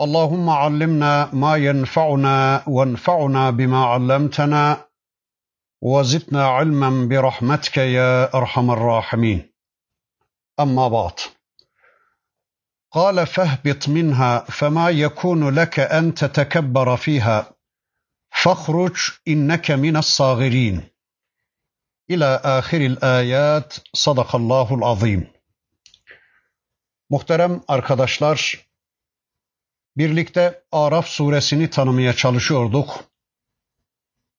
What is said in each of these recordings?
اللهم علمنا ما ينفعنا وانفعنا بما علمتنا وزدنا علما برحمتك يا أرحم الراحمين. أما بعد. قال فاهبط منها فما يكون لك أن تتكبر فيها. فاخرج إنك من الصاغرين. إلى آخر الآيات. صدق الله العظيم. Muhterem arkadaşlar, birlikte Araf suresini tanımaya çalışıyorduk.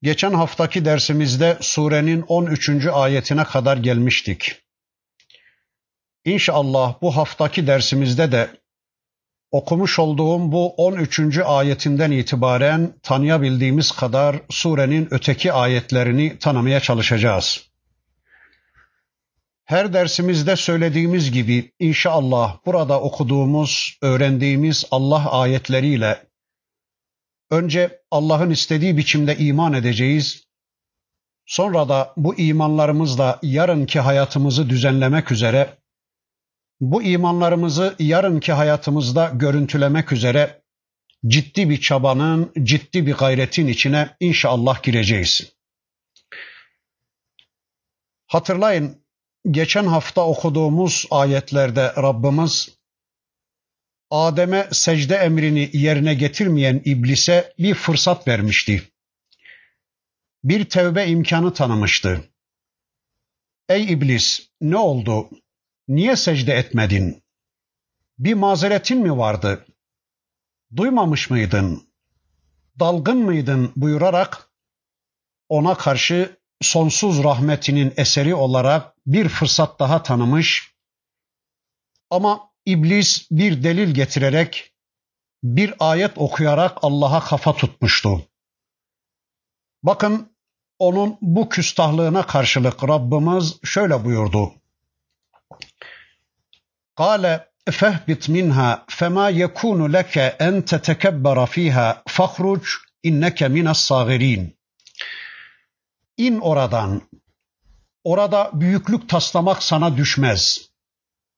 Geçen haftaki dersimizde surenin 13. ayetine kadar gelmiştik. İnşallah bu haftaki dersimizde de okumuş olduğum bu 13. ayetinden itibaren tanıyabildiğimiz kadar surenin öteki ayetlerini tanımaya çalışacağız. Her dersimizde söylediğimiz gibi inşallah burada okuduğumuz, öğrendiğimiz Allah ayetleriyle önce Allah'ın istediği biçimde iman edeceğiz. Sonra da bu imanlarımızla yarınki hayatımızı düzenlemek üzere, bu imanlarımızı yarınki hayatımızda görüntülemek üzere ciddi bir çabanın, ciddi bir gayretin içine inşallah gireceğiz. Hatırlayın geçen hafta okuduğumuz ayetlerde Rabbimiz Adem'e secde emrini yerine getirmeyen iblise bir fırsat vermişti. Bir tevbe imkanı tanımıştı. Ey iblis ne oldu? Niye secde etmedin? Bir mazeretin mi vardı? Duymamış mıydın? Dalgın mıydın buyurarak ona karşı sonsuz rahmetinin eseri olarak bir fırsat daha tanımış ama iblis bir delil getirerek bir ayet okuyarak Allah'a kafa tutmuştu. Bakın onun bu küstahlığına karşılık Rabbimiz şöyle buyurdu. Kale fehbit minha fema yekunu leke en tetekebbera fiha fahruc inneke minas sagirin. İn oradan. Orada büyüklük taslamak sana düşmez.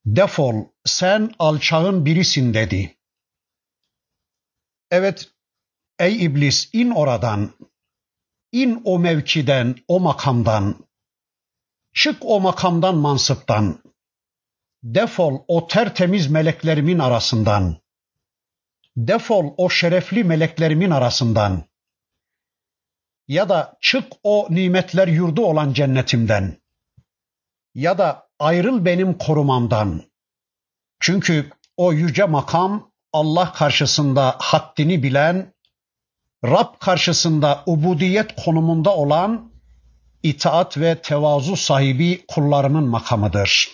Defol, sen alçağın birisin dedi. Evet, ey iblis in oradan. İn o mevkiden, o makamdan. Çık o makamdan, mansıptan. Defol o tertemiz meleklerimin arasından. Defol o şerefli meleklerimin arasından. Ya da çık o nimetler yurdu olan cennetimden. Ya da ayrıl benim korumamdan. Çünkü o yüce makam Allah karşısında haddini bilen, Rab karşısında ubudiyet konumunda olan itaat ve tevazu sahibi kullarının makamıdır.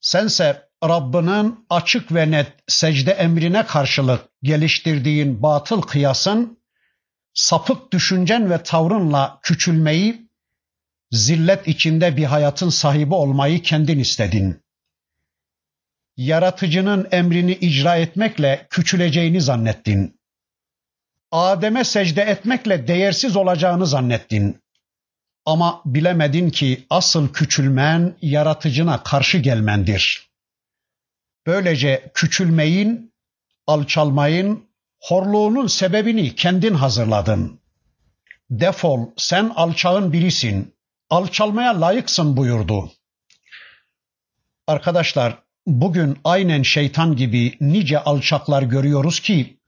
Sense Rabbinin açık ve net secde emrine karşılık geliştirdiğin batıl kıyasın, sapık düşüncen ve tavrınla küçülmeyi, zillet içinde bir hayatın sahibi olmayı kendin istedin. Yaratıcının emrini icra etmekle küçüleceğini zannettin. Adem'e secde etmekle değersiz olacağını zannettin. Ama bilemedin ki asıl küçülmen yaratıcına karşı gelmendir. Böylece küçülmeyin, alçalmayın, horluğunun sebebini kendin hazırladın. Defol, sen alçağın birisin, alçalmaya layıksın buyurdu. Arkadaşlar, bugün aynen şeytan gibi nice alçaklar görüyoruz ki,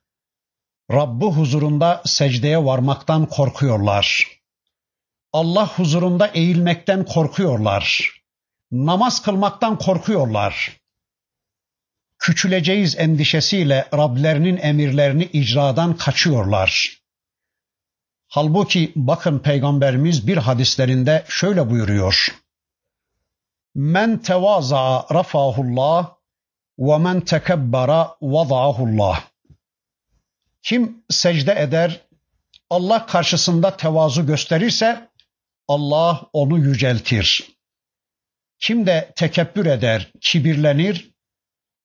Rabbi huzurunda secdeye varmaktan korkuyorlar. Allah huzurunda eğilmekten korkuyorlar. Namaz kılmaktan korkuyorlar. Küçüleceğiz endişesiyle Rablerinin emirlerini icradan kaçıyorlar. Halbuki bakın peygamberimiz bir hadislerinde şöyle buyuruyor. Men tevaza rafahullah ve men tekebbara vadahullah. Kim secde eder, Allah karşısında tevazu gösterirse Allah onu yüceltir. Kim de tekebbür eder, kibirlenir,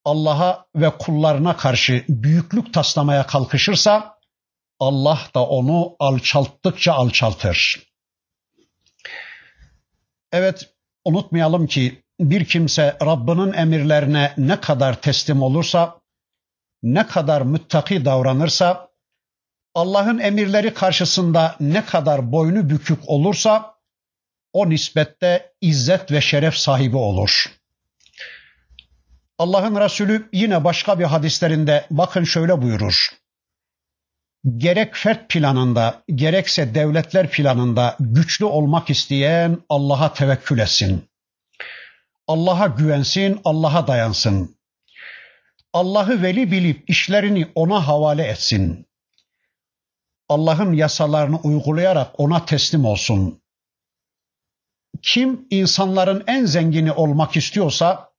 Allah'a ve kullarına karşı büyüklük taslamaya kalkışırsa Allah da onu alçalttıkça alçaltır. Evet, unutmayalım ki bir kimse Rabbinin emirlerine ne kadar teslim olursa, ne kadar müttaki davranırsa, Allah'ın emirleri karşısında ne kadar boynu bükük olursa, o nispette izzet ve şeref sahibi olur. Allah'ın Resulü yine başka bir hadislerinde bakın şöyle buyurur. Gerek fert planında, gerekse devletler planında güçlü olmak isteyen Allah'a tevekkül etsin. Allah'a güvensin, Allah'a dayansın. Allah'ı veli bilip işlerini ona havale etsin. Allah'ın yasalarını uygulayarak ona teslim olsun. Kim insanların en zengini olmak istiyorsa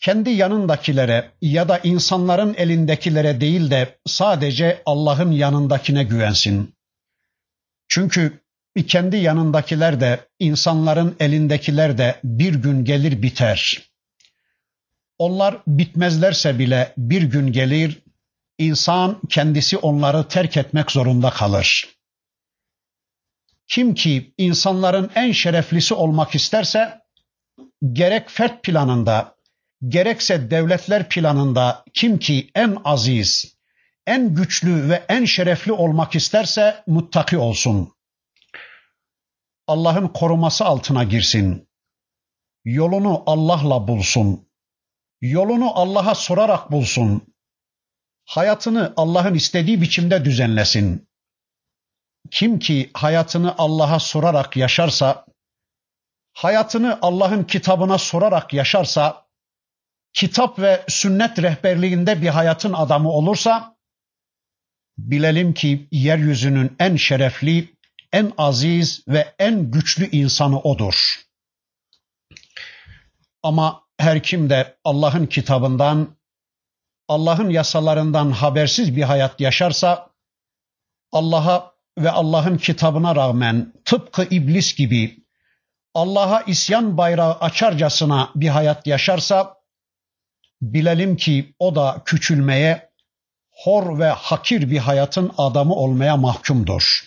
kendi yanındakilere ya da insanların elindekilere değil de sadece Allah'ın yanındakine güvensin. Çünkü kendi yanındakiler de insanların elindekiler de bir gün gelir biter. Onlar bitmezlerse bile bir gün gelir insan kendisi onları terk etmek zorunda kalır. Kim ki insanların en şereflisi olmak isterse gerek fert planında gerekse devletler planında kim ki en aziz, en güçlü ve en şerefli olmak isterse muttaki olsun. Allah'ın koruması altına girsin. Yolunu Allah'la bulsun. Yolunu Allah'a sorarak bulsun. Hayatını Allah'ın istediği biçimde düzenlesin. Kim ki hayatını Allah'a sorarak yaşarsa, hayatını Allah'ın kitabına sorarak yaşarsa, kitap ve sünnet rehberliğinde bir hayatın adamı olursa, bilelim ki yeryüzünün en şerefli, en aziz ve en güçlü insanı odur. Ama her kim de Allah'ın kitabından, Allah'ın yasalarından habersiz bir hayat yaşarsa, Allah'a ve Allah'ın kitabına rağmen tıpkı iblis gibi Allah'a isyan bayrağı açarcasına bir hayat yaşarsa, bilelim ki o da küçülmeye, hor ve hakir bir hayatın adamı olmaya mahkumdur.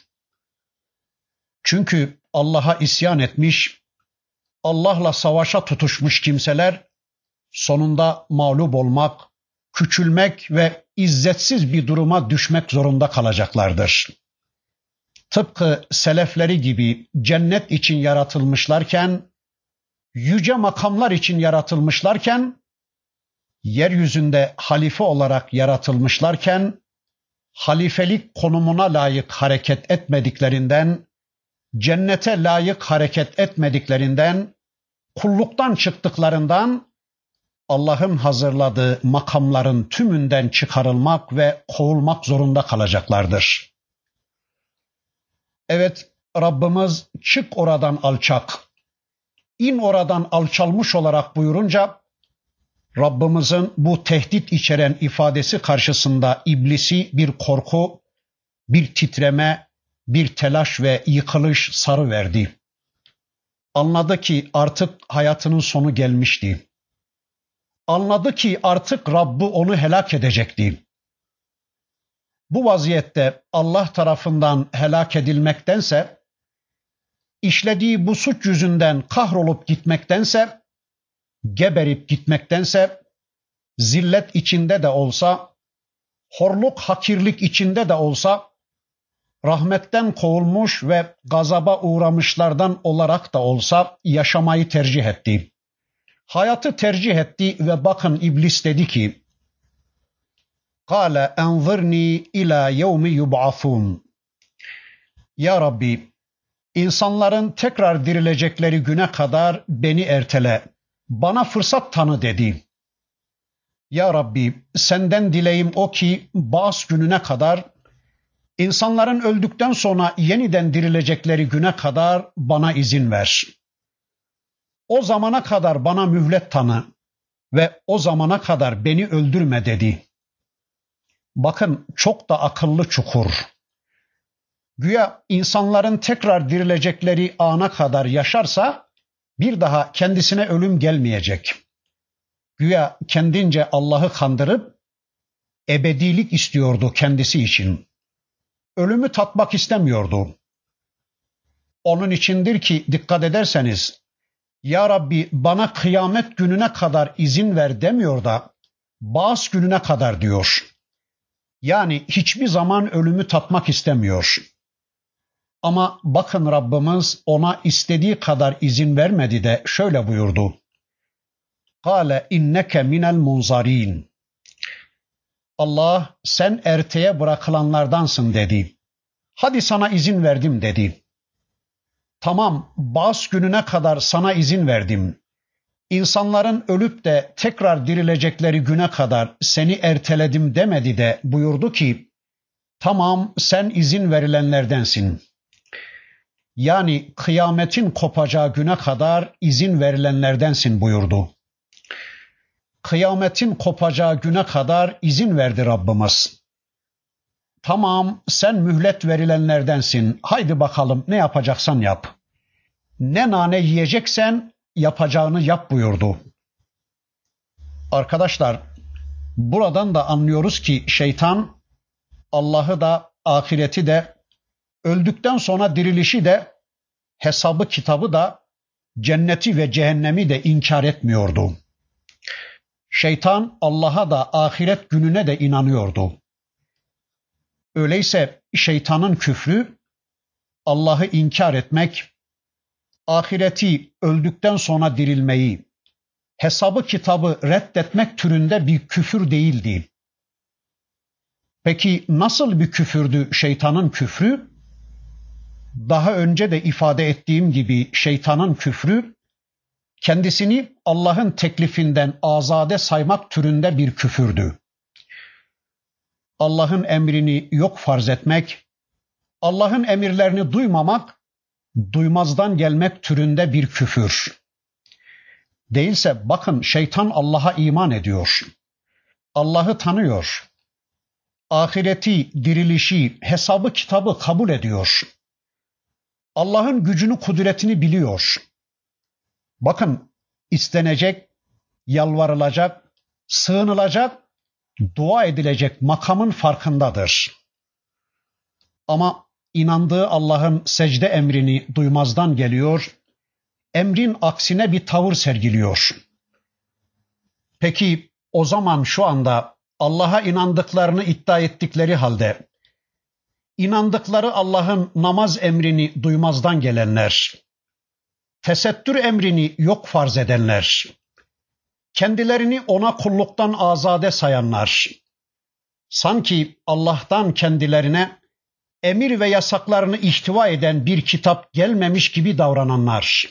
Çünkü Allah'a isyan etmiş, Allah'la savaşa tutuşmuş kimseler sonunda mağlup olmak, küçülmek ve izzetsiz bir duruma düşmek zorunda kalacaklardır. Tıpkı selefleri gibi cennet için yaratılmışlarken, yüce makamlar için yaratılmışlarken, yeryüzünde halife olarak yaratılmışlarken, halifelik konumuna layık hareket etmediklerinden, cennete layık hareket etmediklerinden, kulluktan çıktıklarından Allah'ın hazırladığı makamların tümünden çıkarılmak ve kovulmak zorunda kalacaklardır. Evet Rabbimiz çık oradan alçak, in oradan alçalmış olarak buyurunca Rabbimizin bu tehdit içeren ifadesi karşısında iblisi bir korku, bir titreme, bir telaş ve yıkılış sarı verdi. Anladı ki artık hayatının sonu gelmişti. Anladı ki artık Rabbi onu helak edecekti. Bu vaziyette Allah tarafından helak edilmektense, işlediği bu suç yüzünden kahrolup gitmektense, geberip gitmektense, zillet içinde de olsa, horluk hakirlik içinde de olsa, rahmetten kovulmuş ve gazaba uğramışlardan olarak da olsa yaşamayı tercih etti. Hayatı tercih etti ve bakın iblis dedi ki, Kale enzirni ila yevmi yub'afun. Ya Rabbi, insanların tekrar dirilecekleri güne kadar beni ertele, bana fırsat tanı dedi. Ya Rabbi, senden dileğim o ki bağış gününe kadar İnsanların öldükten sonra yeniden dirilecekleri güne kadar bana izin ver. O zamana kadar bana mühlet tanı ve o zamana kadar beni öldürme dedi. bakın çok da akıllı çukur. Güya insanların tekrar dirilecekleri ana kadar yaşarsa bir daha kendisine ölüm gelmeyecek. Güya kendince Allah'ı kandırıp ebedilik istiyordu kendisi için. Ölümü tatmak istemiyordu. Onun içindir ki dikkat ederseniz Ya Rabbi bana kıyamet gününe kadar izin ver demiyor da bazı gününe kadar diyor. Yani hiçbir zaman ölümü tatmak istemiyor. Ama bakın Rabbimiz ona istediği kadar izin vermedi de şöyle buyurdu. Kale inneke minel munzarin. Allah sen erteye bırakılanlardansın dedi. Hadi sana izin verdim dedi. Tamam bas gününe kadar sana izin verdim. İnsanların ölüp de tekrar dirilecekleri güne kadar seni erteledim demedi de buyurdu ki tamam sen izin verilenlerdensin. Yani kıyametin kopacağı güne kadar izin verilenlerdensin buyurdu. Kıyametin kopacağı güne kadar izin verdi Rabbimiz. Tamam sen mühlet verilenlerdensin. Haydi bakalım ne yapacaksan yap. Ne nane yiyeceksen yapacağını yap buyurdu. Arkadaşlar buradan da anlıyoruz ki şeytan Allah'ı da ahireti de öldükten sonra dirilişi de hesabı kitabı da cenneti ve cehennemi de inkar etmiyordu. Şeytan Allah'a da ahiret gününe de inanıyordu. Öyleyse şeytanın küfrü Allah'ı inkar etmek, ahireti öldükten sonra dirilmeyi, hesabı kitabı reddetmek türünde bir küfür değildi. Peki nasıl bir küfürdü şeytanın küfrü? Daha önce de ifade ettiğim gibi şeytanın küfrü kendisini Allah'ın teklifinden azade saymak türünde bir küfürdü. Allah'ın emrini yok farz etmek, Allah'ın emirlerini duymamak, duymazdan gelmek türünde bir küfür. Değilse bakın şeytan Allah'a iman ediyor. Allah'ı tanıyor. Ahireti, dirilişi, hesabı kitabı kabul ediyor. Allah'ın gücünü, kudretini biliyor. Bakın istenecek, yalvarılacak, sığınılacak, dua edilecek makamın farkındadır. Ama inandığı Allah'ın secde emrini duymazdan geliyor, emrin aksine bir tavır sergiliyor. Peki o zaman şu anda Allah'a inandıklarını iddia ettikleri halde inandıkları Allah'ın namaz emrini duymazdan gelenler, tesettür emrini yok farz edenler, kendilerini ona kulluktan azade sayanlar, sanki Allah'tan kendilerine emir ve yasaklarını ihtiva eden bir kitap gelmemiş gibi davrananlar,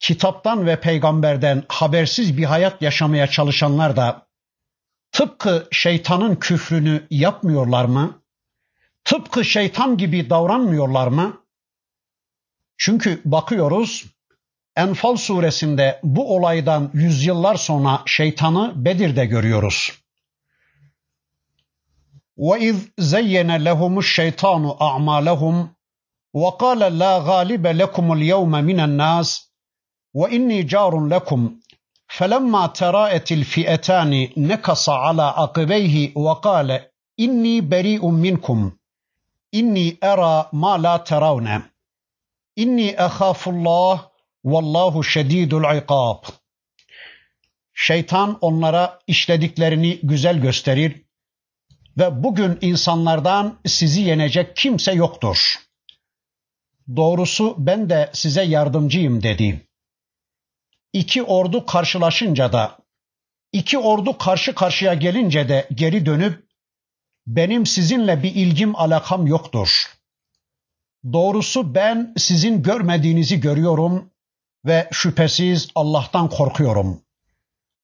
kitaptan ve peygamberden habersiz bir hayat yaşamaya çalışanlar da tıpkı şeytanın küfrünü yapmıyorlar mı? Tıpkı şeytan gibi davranmıyorlar mı? Çünkü bakıyoruz Enfal suresinde bu olaydan yüzyıllar sonra şeytanı Bedir'de görüyoruz. وَاِذْ زَيَّنَ لَهُمُ الشَّيْطَانُ أَعْمَالَهُمْ وَقَالَ لَا غَالِبَ لَكُمُ الْيَوْمَ مِنَ النَّاسِ وَإِنِّي جَارٌ لَكُمْ فَلَمَّا تَرَاءَتِ الْفِئَتَانِ نَكَصَ عَلَى عَقِبَيْهِ وَقَالَ إِنِّي بَرِيءٌ مِنْكُمْ İnni era ma la teravne. İnni ehafullah vallahu şedidul ikab. Şeytan onlara işlediklerini güzel gösterir ve bugün insanlardan sizi yenecek kimse yoktur. Doğrusu ben de size yardımcıyım dedi. İki ordu karşılaşınca da, iki ordu karşı karşıya gelince de geri dönüp benim sizinle bir ilgim alakam yoktur. Doğrusu ben sizin görmediğinizi görüyorum ve şüphesiz Allah'tan korkuyorum.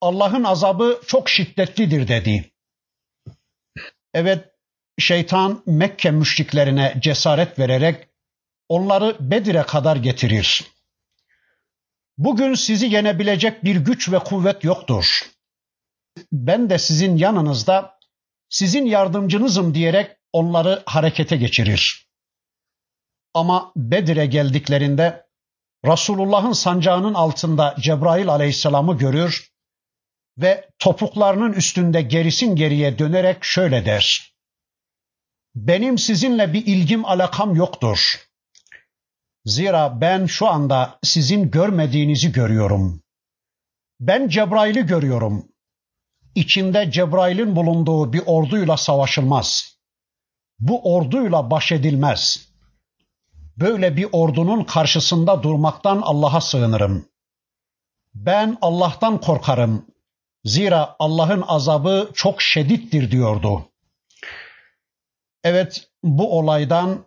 Allah'ın azabı çok şiddetlidir dedi. Evet şeytan Mekke müşriklerine cesaret vererek onları Bedir'e kadar getirir. Bugün sizi yenebilecek bir güç ve kuvvet yoktur. Ben de sizin yanınızda sizin yardımcınızım diyerek onları harekete geçirir. Ama Bedir'e geldiklerinde Resulullah'ın sancağının altında Cebrail aleyhisselamı görür ve topuklarının üstünde gerisin geriye dönerek şöyle der. Benim sizinle bir ilgim alakam yoktur. Zira ben şu anda sizin görmediğinizi görüyorum. Ben Cebrail'i görüyorum. İçinde Cebrail'in bulunduğu bir orduyla savaşılmaz. Bu orduyla baş edilmez. Böyle bir ordunun karşısında durmaktan Allah'a sığınırım. Ben Allah'tan korkarım. Zira Allah'ın azabı çok şedittir diyordu. Evet bu olaydan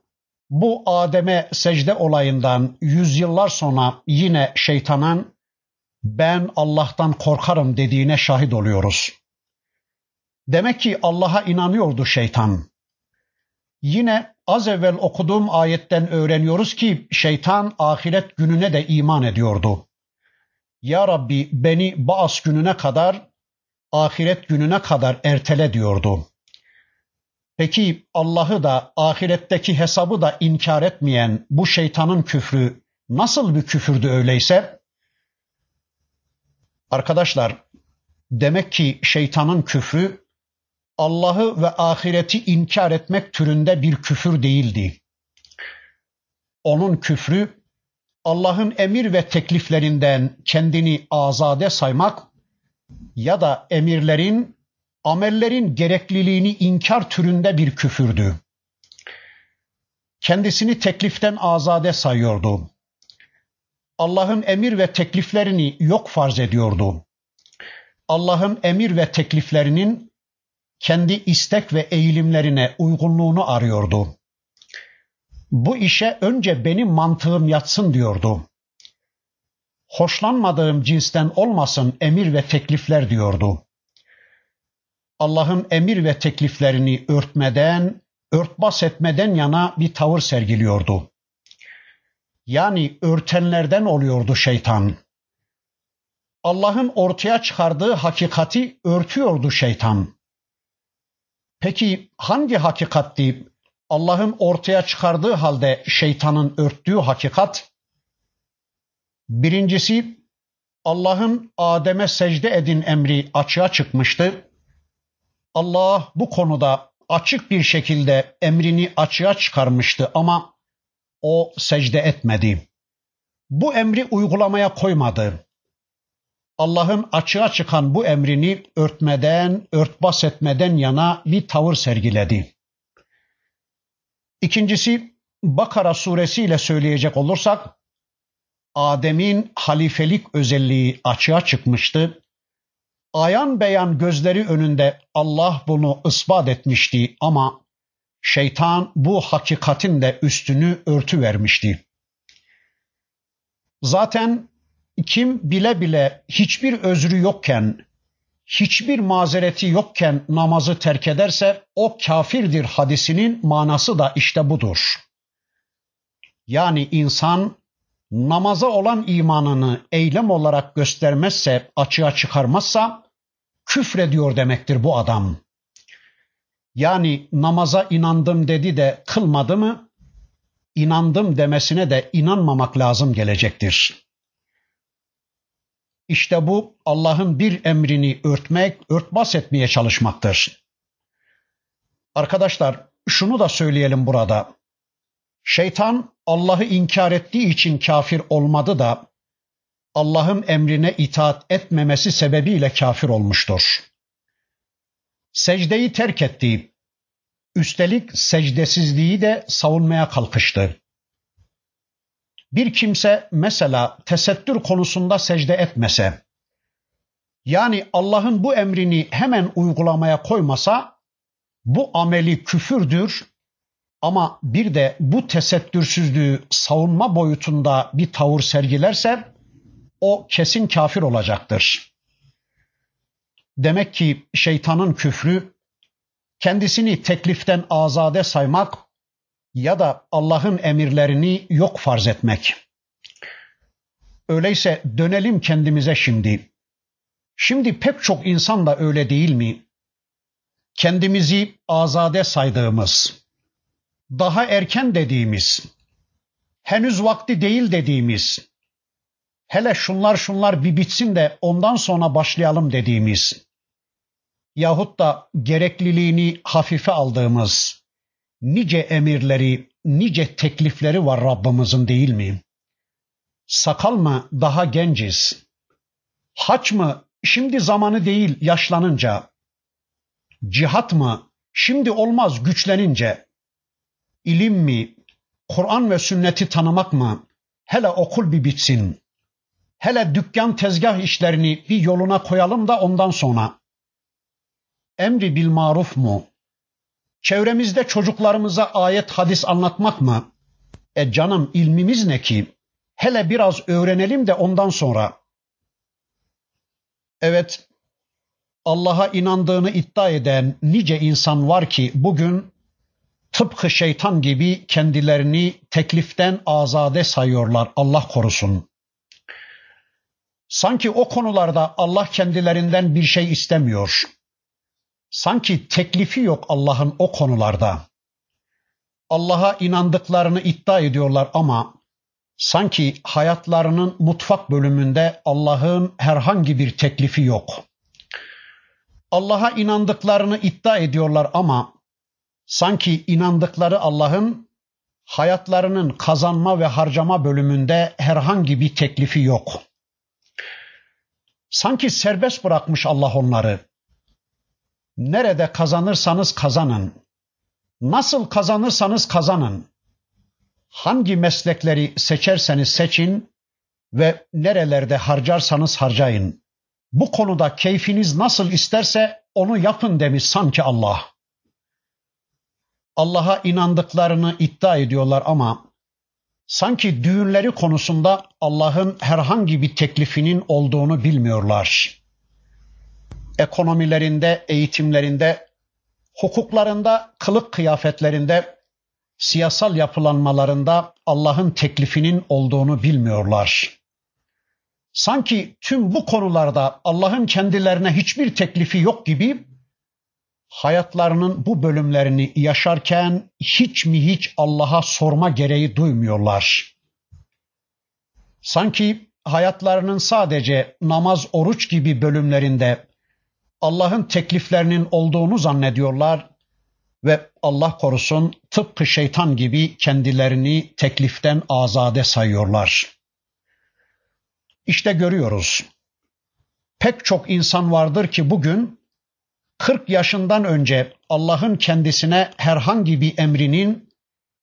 bu Adem'e secde olayından yüzyıllar sonra yine şeytanın ben Allah'tan korkarım dediğine şahit oluyoruz. Demek ki Allah'a inanıyordu şeytan. Yine az evvel okuduğum ayetten öğreniyoruz ki şeytan ahiret gününe de iman ediyordu. Ya Rabbi beni Baas gününe kadar, ahiret gününe kadar ertele diyordu. Peki Allah'ı da ahiretteki hesabı da inkar etmeyen bu şeytanın küfrü nasıl bir küfürdü öyleyse? Arkadaşlar demek ki şeytanın küfrü Allah'ı ve ahireti inkar etmek türünde bir küfür değildi. Onun küfrü Allah'ın emir ve tekliflerinden kendini azade saymak ya da emirlerin, amellerin gerekliliğini inkar türünde bir küfürdü. Kendisini tekliften azade sayıyordu. Allah'ın emir ve tekliflerini yok farz ediyordu. Allah'ın emir ve tekliflerinin kendi istek ve eğilimlerine uygunluğunu arıyordu. Bu işe önce benim mantığım yatsın diyordu. Hoşlanmadığım cinsten olmasın emir ve teklifler diyordu. Allah'ın emir ve tekliflerini örtmeden, örtbas etmeden yana bir tavır sergiliyordu. Yani örtenlerden oluyordu şeytan. Allah'ın ortaya çıkardığı hakikati örtüyordu şeytan. Peki hangi hakikatti Allah'ın ortaya çıkardığı halde şeytanın örttüğü hakikat? Birincisi Allah'ın Adem'e secde edin emri açığa çıkmıştı. Allah bu konuda açık bir şekilde emrini açığa çıkarmıştı ama o secde etmedi. Bu emri uygulamaya koymadı. Allah'ın açığa çıkan bu emrini örtmeden, örtbas etmeden yana bir tavır sergiledi. İkincisi Bakara suresiyle söyleyecek olursak Adem'in halifelik özelliği açığa çıkmıştı. Ayan beyan gözleri önünde Allah bunu ispat etmişti ama şeytan bu hakikatin de üstünü örtü vermişti. Zaten kim bile bile hiçbir özrü yokken, hiçbir mazereti yokken namazı terk ederse o kafirdir hadisinin manası da işte budur. Yani insan namaza olan imanını eylem olarak göstermezse, açığa çıkarmazsa küfrediyor demektir bu adam. Yani namaza inandım dedi de kılmadı mı? İnandım demesine de inanmamak lazım gelecektir. İşte bu Allah'ın bir emrini örtmek, örtbas etmeye çalışmaktır. Arkadaşlar şunu da söyleyelim burada. Şeytan Allah'ı inkar ettiği için kafir olmadı da Allah'ın emrine itaat etmemesi sebebiyle kafir olmuştur. Secdeyi terk etti. Üstelik secdesizliği de savunmaya kalkıştı. Bir kimse mesela tesettür konusunda secde etmese, yani Allah'ın bu emrini hemen uygulamaya koymasa, bu ameli küfürdür ama bir de bu tesettürsüzlüğü savunma boyutunda bir tavır sergilerse, o kesin kafir olacaktır. Demek ki şeytanın küfrü kendisini tekliften azade saymak ya da Allah'ın emirlerini yok farz etmek. Öyleyse dönelim kendimize şimdi. Şimdi pek çok insan da öyle değil mi? kendimizi azade saydığımız, daha erken dediğimiz, henüz vakti değil dediğimiz, hele şunlar şunlar bir bitsin de ondan sonra başlayalım dediğimiz, yahut da gerekliliğini hafife aldığımız nice emirleri, nice teklifleri var Rabbimizin değil mi? Sakal mı daha genciz? Haç mı şimdi zamanı değil yaşlanınca? Cihat mı şimdi olmaz güçlenince? İlim mi, Kur'an ve sünneti tanımak mı? Hele okul bir bitsin. Hele dükkan tezgah işlerini bir yoluna koyalım da ondan sonra. Emri bil maruf mu? Çevremizde çocuklarımıza ayet hadis anlatmak mı? E canım ilmimiz ne ki? Hele biraz öğrenelim de ondan sonra. Evet, Allah'a inandığını iddia eden nice insan var ki bugün tıpkı şeytan gibi kendilerini tekliften azade sayıyorlar. Allah korusun. Sanki o konularda Allah kendilerinden bir şey istemiyor. Sanki teklifi yok Allah'ın o konularda. Allah'a inandıklarını iddia ediyorlar ama sanki hayatlarının mutfak bölümünde Allah'ın herhangi bir teklifi yok. Allah'a inandıklarını iddia ediyorlar ama sanki inandıkları Allah'ın hayatlarının kazanma ve harcama bölümünde herhangi bir teklifi yok. Sanki serbest bırakmış Allah onları. Nerede kazanırsanız kazanın. Nasıl kazanırsanız kazanın. Hangi meslekleri seçerseniz seçin ve nerelerde harcarsanız harcayın. Bu konuda keyfiniz nasıl isterse onu yapın demiş sanki Allah. Allah'a inandıklarını iddia ediyorlar ama sanki düğünleri konusunda Allah'ın herhangi bir teklifinin olduğunu bilmiyorlar ekonomilerinde, eğitimlerinde, hukuklarında, kılık kıyafetlerinde, siyasal yapılanmalarında Allah'ın teklifinin olduğunu bilmiyorlar. Sanki tüm bu konularda Allah'ın kendilerine hiçbir teklifi yok gibi hayatlarının bu bölümlerini yaşarken hiç mi hiç Allah'a sorma gereği duymuyorlar. Sanki hayatlarının sadece namaz, oruç gibi bölümlerinde Allah'ın tekliflerinin olduğunu zannediyorlar ve Allah korusun tıpkı şeytan gibi kendilerini tekliften azade sayıyorlar. İşte görüyoruz. Pek çok insan vardır ki bugün 40 yaşından önce Allah'ın kendisine herhangi bir emrinin,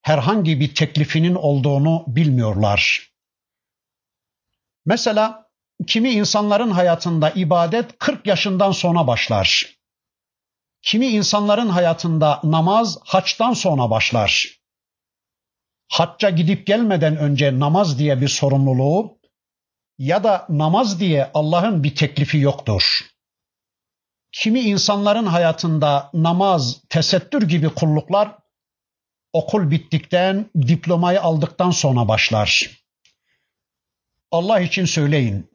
herhangi bir teklifinin olduğunu bilmiyorlar. Mesela Kimi insanların hayatında ibadet 40 yaşından sonra başlar. Kimi insanların hayatında namaz haçtan sonra başlar. Hacca gidip gelmeden önce namaz diye bir sorumluluğu ya da namaz diye Allah'ın bir teklifi yoktur. Kimi insanların hayatında namaz, tesettür gibi kulluklar okul bittikten, diplomayı aldıktan sonra başlar. Allah için söyleyin.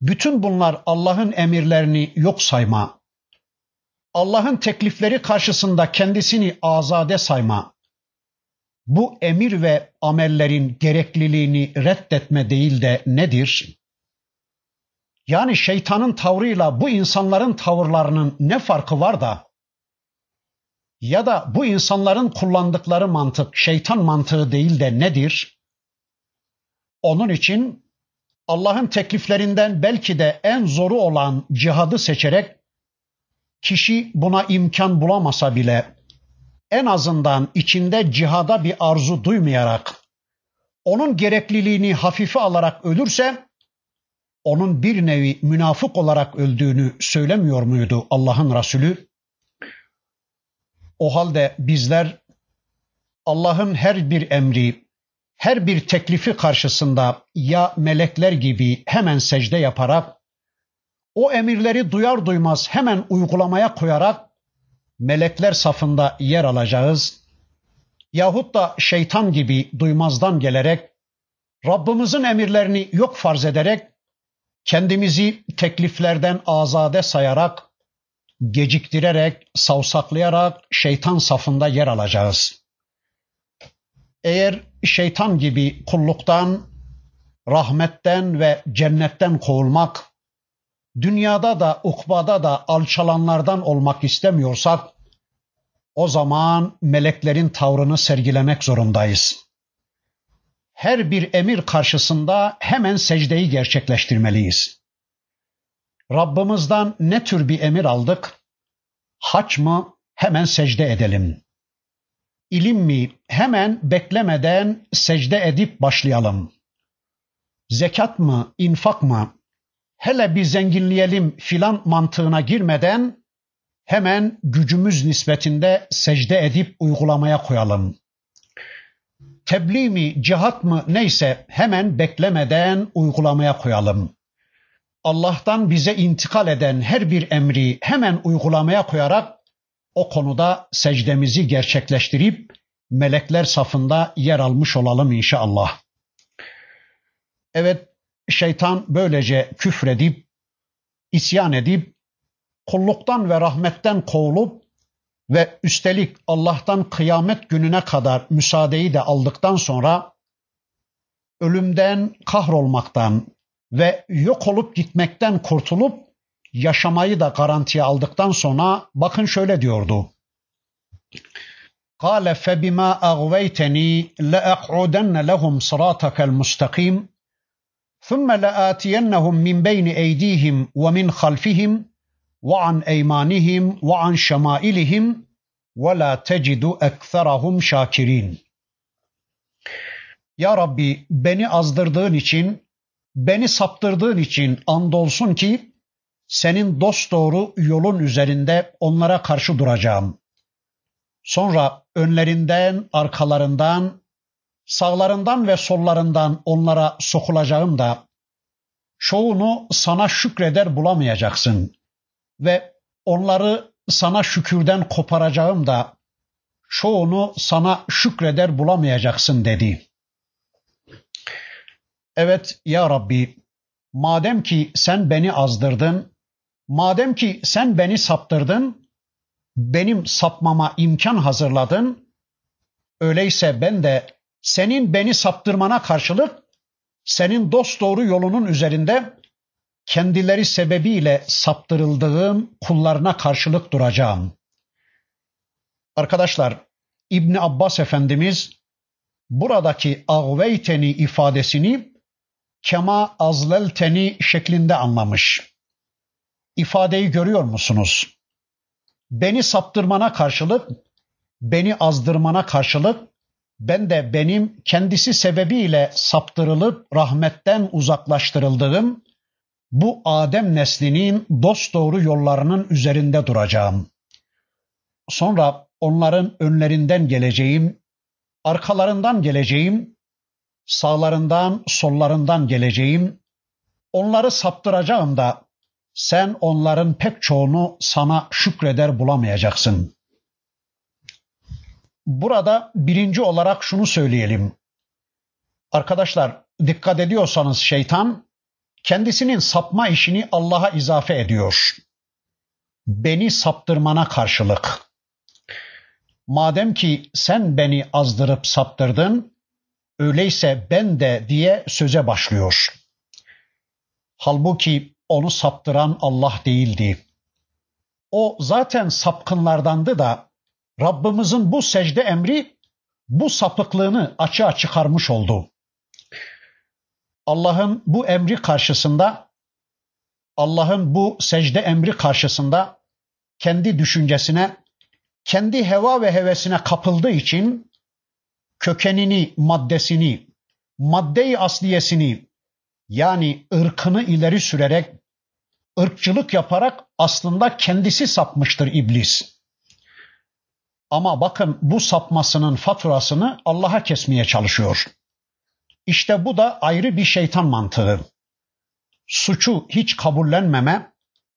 Bütün bunlar Allah'ın emirlerini yok sayma, Allah'ın teklifleri karşısında kendisini azade sayma, bu emir ve amellerin gerekliliğini reddetme değil de nedir? Yani şeytanın tavrıyla bu insanların tavırlarının ne farkı var da ya da bu insanların kullandıkları mantık şeytan mantığı değil de nedir? Onun için Allah'ın tekliflerinden belki de en zoru olan cihadı seçerek kişi buna imkan bulamasa bile en azından içinde cihada bir arzu duymayarak onun gerekliliğini hafife alarak ölürse onun bir nevi münafık olarak öldüğünü söylemiyor muydu Allah'ın Resulü? O halde bizler Allah'ın her bir emri, her bir teklifi karşısında ya melekler gibi hemen secde yaparak o emirleri duyar duymaz hemen uygulamaya koyarak melekler safında yer alacağız. Yahut da şeytan gibi duymazdan gelerek Rabbimizin emirlerini yok farz ederek kendimizi tekliflerden azade sayarak geciktirerek, savsaklayarak şeytan safında yer alacağız. Eğer şeytan gibi kulluktan, rahmetten ve cennetten kovulmak, dünyada da ukbada da alçalanlardan olmak istemiyorsak, o zaman meleklerin tavrını sergilemek zorundayız. Her bir emir karşısında hemen secdeyi gerçekleştirmeliyiz. Rabbimizden ne tür bir emir aldık? Haç mı? Hemen secde edelim. İlim mi? Hemen beklemeden secde edip başlayalım. Zekat mı? infak mı? Hele bir zenginleyelim filan mantığına girmeden hemen gücümüz nispetinde secde edip uygulamaya koyalım. Tebliğ mi, cihat mı neyse hemen beklemeden uygulamaya koyalım. Allah'tan bize intikal eden her bir emri hemen uygulamaya koyarak o konuda secdemizi gerçekleştirip melekler safında yer almış olalım inşallah. Evet şeytan böylece küfredip, isyan edip, kulluktan ve rahmetten kovulup ve üstelik Allah'tan kıyamet gününe kadar müsaadeyi de aldıktan sonra ölümden, kahrolmaktan ve yok olup gitmekten kurtulup yaşamayı da garantiye aldıktan sonra bakın şöyle diyordu. قال فبما أغويتني لأقعدن لهم صراطك المستقيم ثم لآتينهم من بين أيديهم ومن خلفهم وعن أيمانهم وعن شمائلهم ولا تجد أكثرهم شاكرين Ya Rabbi beni azdırdığın için, beni saptırdığın için andolsun ki senin dosdoğru yolun üzerinde onlara karşı duracağım. Sonra önlerinden, arkalarından, sağlarından ve sollarından onlara sokulacağım da çoğunu sana şükreder bulamayacaksın ve onları sana şükürden koparacağım da çoğunu sana şükreder bulamayacaksın dedi. Evet ya Rabbi madem ki sen beni azdırdın, madem ki sen beni saptırdın, benim sapmama imkan hazırladın, öyleyse ben de senin beni saptırmana karşılık senin dost doğru yolunun üzerinde kendileri sebebiyle saptırıldığım kullarına karşılık duracağım. Arkadaşlar İbni Abbas Efendimiz buradaki agveyteni ifadesini kema azlelteni şeklinde anlamış. İfadeyi görüyor musunuz? Beni saptırmana karşılık, beni azdırmana karşılık ben de benim kendisi sebebiyle saptırılıp rahmetten uzaklaştırıldığım bu Adem neslinin dost doğru yollarının üzerinde duracağım. Sonra onların önlerinden geleceğim, arkalarından geleceğim, sağlarından, sollarından geleceğim. Onları saptıracağım da sen onların pek çoğunu sana şükreder bulamayacaksın. Burada birinci olarak şunu söyleyelim. Arkadaşlar dikkat ediyorsanız şeytan kendisinin sapma işini Allah'a izafe ediyor. Beni saptırmana karşılık. Madem ki sen beni azdırıp saptırdın, öyleyse ben de diye söze başlıyor. Halbuki onu saptıran Allah değildi. O zaten sapkınlardandı da Rabbimizin bu secde emri bu sapıklığını açığa çıkarmış oldu. Allah'ın bu emri karşısında Allah'ın bu secde emri karşısında kendi düşüncesine, kendi heva ve hevesine kapıldığı için kökenini, maddesini, maddeyi asliyesini yani ırkını ileri sürerek, ırkçılık yaparak aslında kendisi sapmıştır iblis. Ama bakın bu sapmasının faturasını Allah'a kesmeye çalışıyor. İşte bu da ayrı bir şeytan mantığı. Suçu hiç kabullenmeme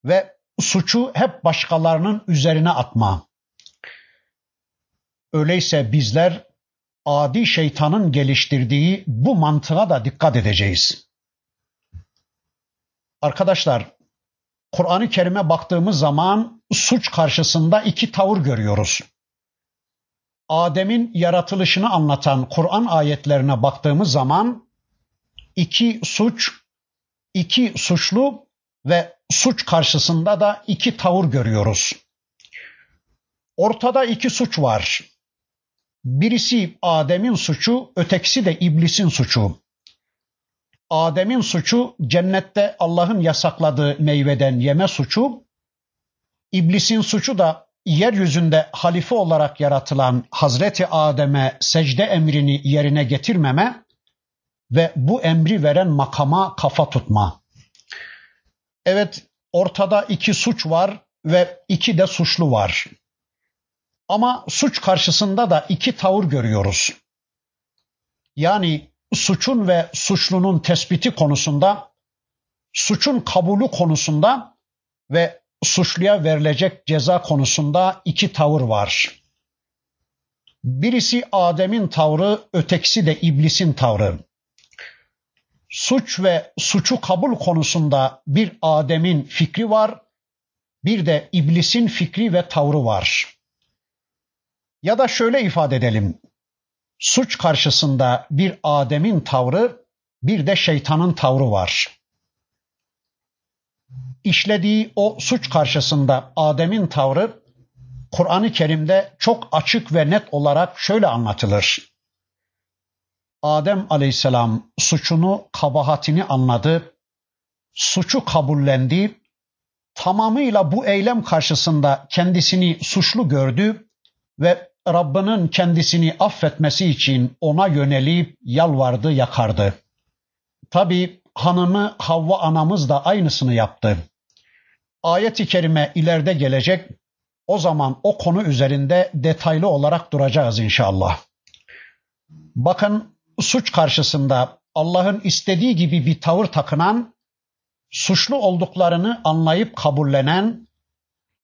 ve suçu hep başkalarının üzerine atma. Öyleyse bizler adi şeytanın geliştirdiği bu mantığa da dikkat edeceğiz. Arkadaşlar, Kur'an-ı Kerim'e baktığımız zaman suç karşısında iki tavır görüyoruz. Adem'in yaratılışını anlatan Kur'an ayetlerine baktığımız zaman iki suç, iki suçlu ve suç karşısında da iki tavır görüyoruz. Ortada iki suç var. Birisi Adem'in suçu, ötekisi de iblisin suçu. Adem'in suçu cennette Allah'ın yasakladığı meyveden yeme suçu. İblisin suçu da yeryüzünde halife olarak yaratılan Hazreti Adem'e secde emrini yerine getirmeme ve bu emri veren makama kafa tutma. Evet ortada iki suç var ve iki de suçlu var. Ama suç karşısında da iki tavır görüyoruz. Yani suçun ve suçlunun tespiti konusunda, suçun kabulü konusunda ve suçluya verilecek ceza konusunda iki tavır var. Birisi Adem'in tavrı, ötekisi de iblisin tavrı. Suç ve suçu kabul konusunda bir Adem'in fikri var, bir de iblisin fikri ve tavrı var. Ya da şöyle ifade edelim. Suç karşısında bir Adem'in tavrı, bir de şeytanın tavrı var. İşlediği o suç karşısında Adem'in tavrı Kur'an-ı Kerim'de çok açık ve net olarak şöyle anlatılır. Adem Aleyhisselam suçunu, kabahatini anladı, suçu kabullendi, tamamıyla bu eylem karşısında kendisini suçlu gördü ve Rabbinin kendisini affetmesi için ona yönelip yalvardı, yakardı. Tabi hanımı Havva anamız da aynısını yaptı. Ayet-i kerime ileride gelecek. O zaman o konu üzerinde detaylı olarak duracağız inşallah. Bakın suç karşısında Allah'ın istediği gibi bir tavır takınan, suçlu olduklarını anlayıp kabullenen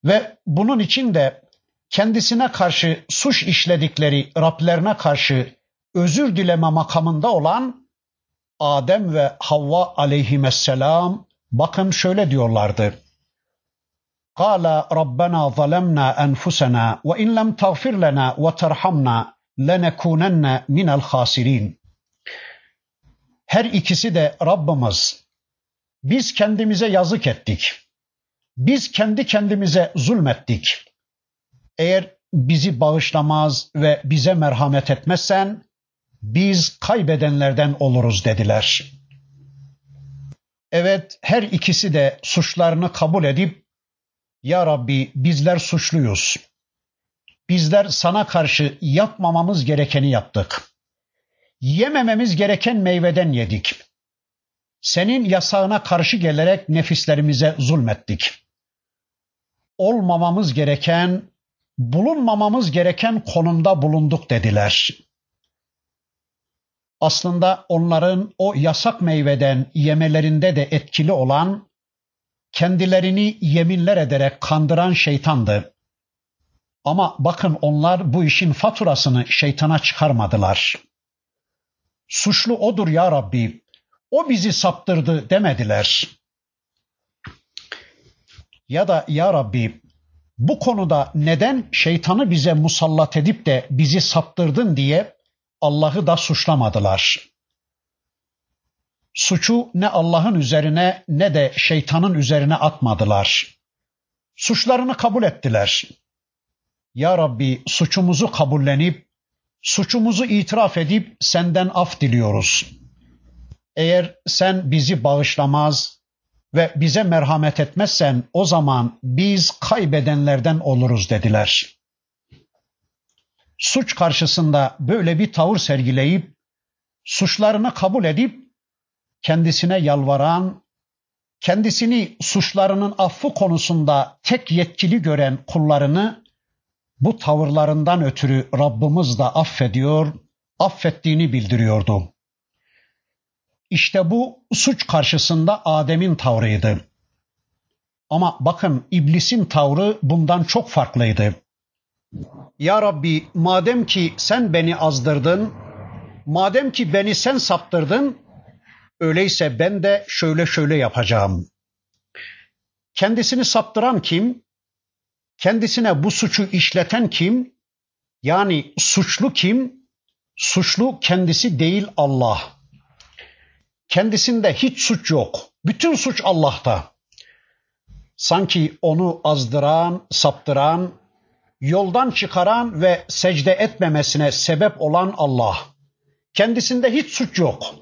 ve bunun için de kendisine karşı suç işledikleri Rablerine karşı özür dileme makamında olan Adem ve Havva aleyhisselam bakın şöyle diyorlardı. Zalemna enfusena ve in lem tağfir lena ve terhamna lenekunenne minel hasirin. Her ikisi de Rabbimiz biz kendimize yazık ettik. Biz kendi kendimize zulmettik. Eğer bizi bağışlamaz ve bize merhamet etmezsen biz kaybedenlerden oluruz dediler. Evet her ikisi de suçlarını kabul edip ya Rabbi bizler suçluyuz. Bizler sana karşı yapmamamız gerekeni yaptık. Yemememiz gereken meyveden yedik. Senin yasağına karşı gelerek nefislerimize zulmettik. Olmamamız gereken, bulunmamamız gereken konumda bulunduk dediler. Aslında onların o yasak meyveden yemelerinde de etkili olan kendilerini yeminler ederek kandıran şeytandı. Ama bakın onlar bu işin faturasını şeytana çıkarmadılar. Suçlu odur ya Rabbi. O bizi saptırdı demediler. Ya da ya Rabbi bu konuda neden şeytanı bize musallat edip de bizi saptırdın diye Allah'ı da suçlamadılar. Suçu ne Allah'ın üzerine ne de şeytanın üzerine atmadılar. Suçlarını kabul ettiler. Ya Rabbi suçumuzu kabullenip, suçumuzu itiraf edip senden af diliyoruz. Eğer sen bizi bağışlamaz ve bize merhamet etmezsen o zaman biz kaybedenlerden oluruz dediler. Suç karşısında böyle bir tavır sergileyip suçlarını kabul edip kendisine yalvaran, kendisini suçlarının affı konusunda tek yetkili gören kullarını bu tavırlarından ötürü Rabbimiz de affediyor, affettiğini bildiriyordu. İşte bu suç karşısında Adem'in tavrıydı. Ama bakın iblisin tavrı bundan çok farklıydı. Ya Rabbi madem ki sen beni azdırdın, madem ki beni sen saptırdın, Öyleyse ben de şöyle şöyle yapacağım. Kendisini saptıran kim? Kendisine bu suçu işleten kim? Yani suçlu kim? Suçlu kendisi değil Allah. Kendisinde hiç suç yok. Bütün suç Allah'ta. Sanki onu azdıran, saptıran, yoldan çıkaran ve secde etmemesine sebep olan Allah. Kendisinde hiç suç yok.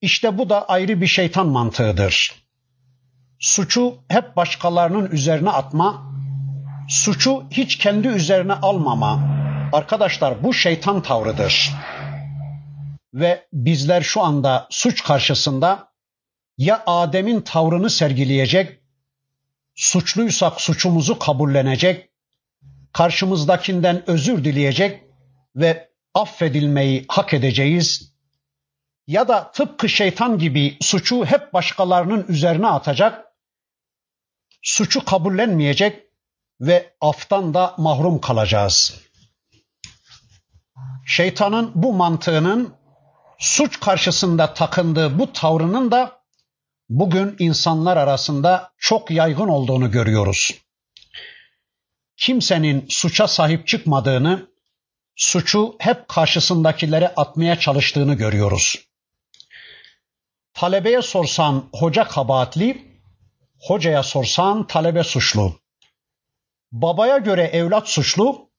İşte bu da ayrı bir şeytan mantığıdır. Suçu hep başkalarının üzerine atma, suçu hiç kendi üzerine almama. Arkadaşlar bu şeytan tavrıdır. Ve bizler şu anda suç karşısında ya Adem'in tavrını sergileyecek, suçluysak suçumuzu kabullenecek, karşımızdakinden özür dileyecek ve affedilmeyi hak edeceğiz ya da tıpkı şeytan gibi suçu hep başkalarının üzerine atacak, suçu kabullenmeyecek ve aftan da mahrum kalacağız. Şeytanın bu mantığının suç karşısında takındığı bu tavrının da bugün insanlar arasında çok yaygın olduğunu görüyoruz. Kimsenin suça sahip çıkmadığını, suçu hep karşısındakilere atmaya çalıştığını görüyoruz. Talebeye sorsan hoca kabahatli, hocaya sorsan talebe suçlu. Babaya göre evlat suçlu,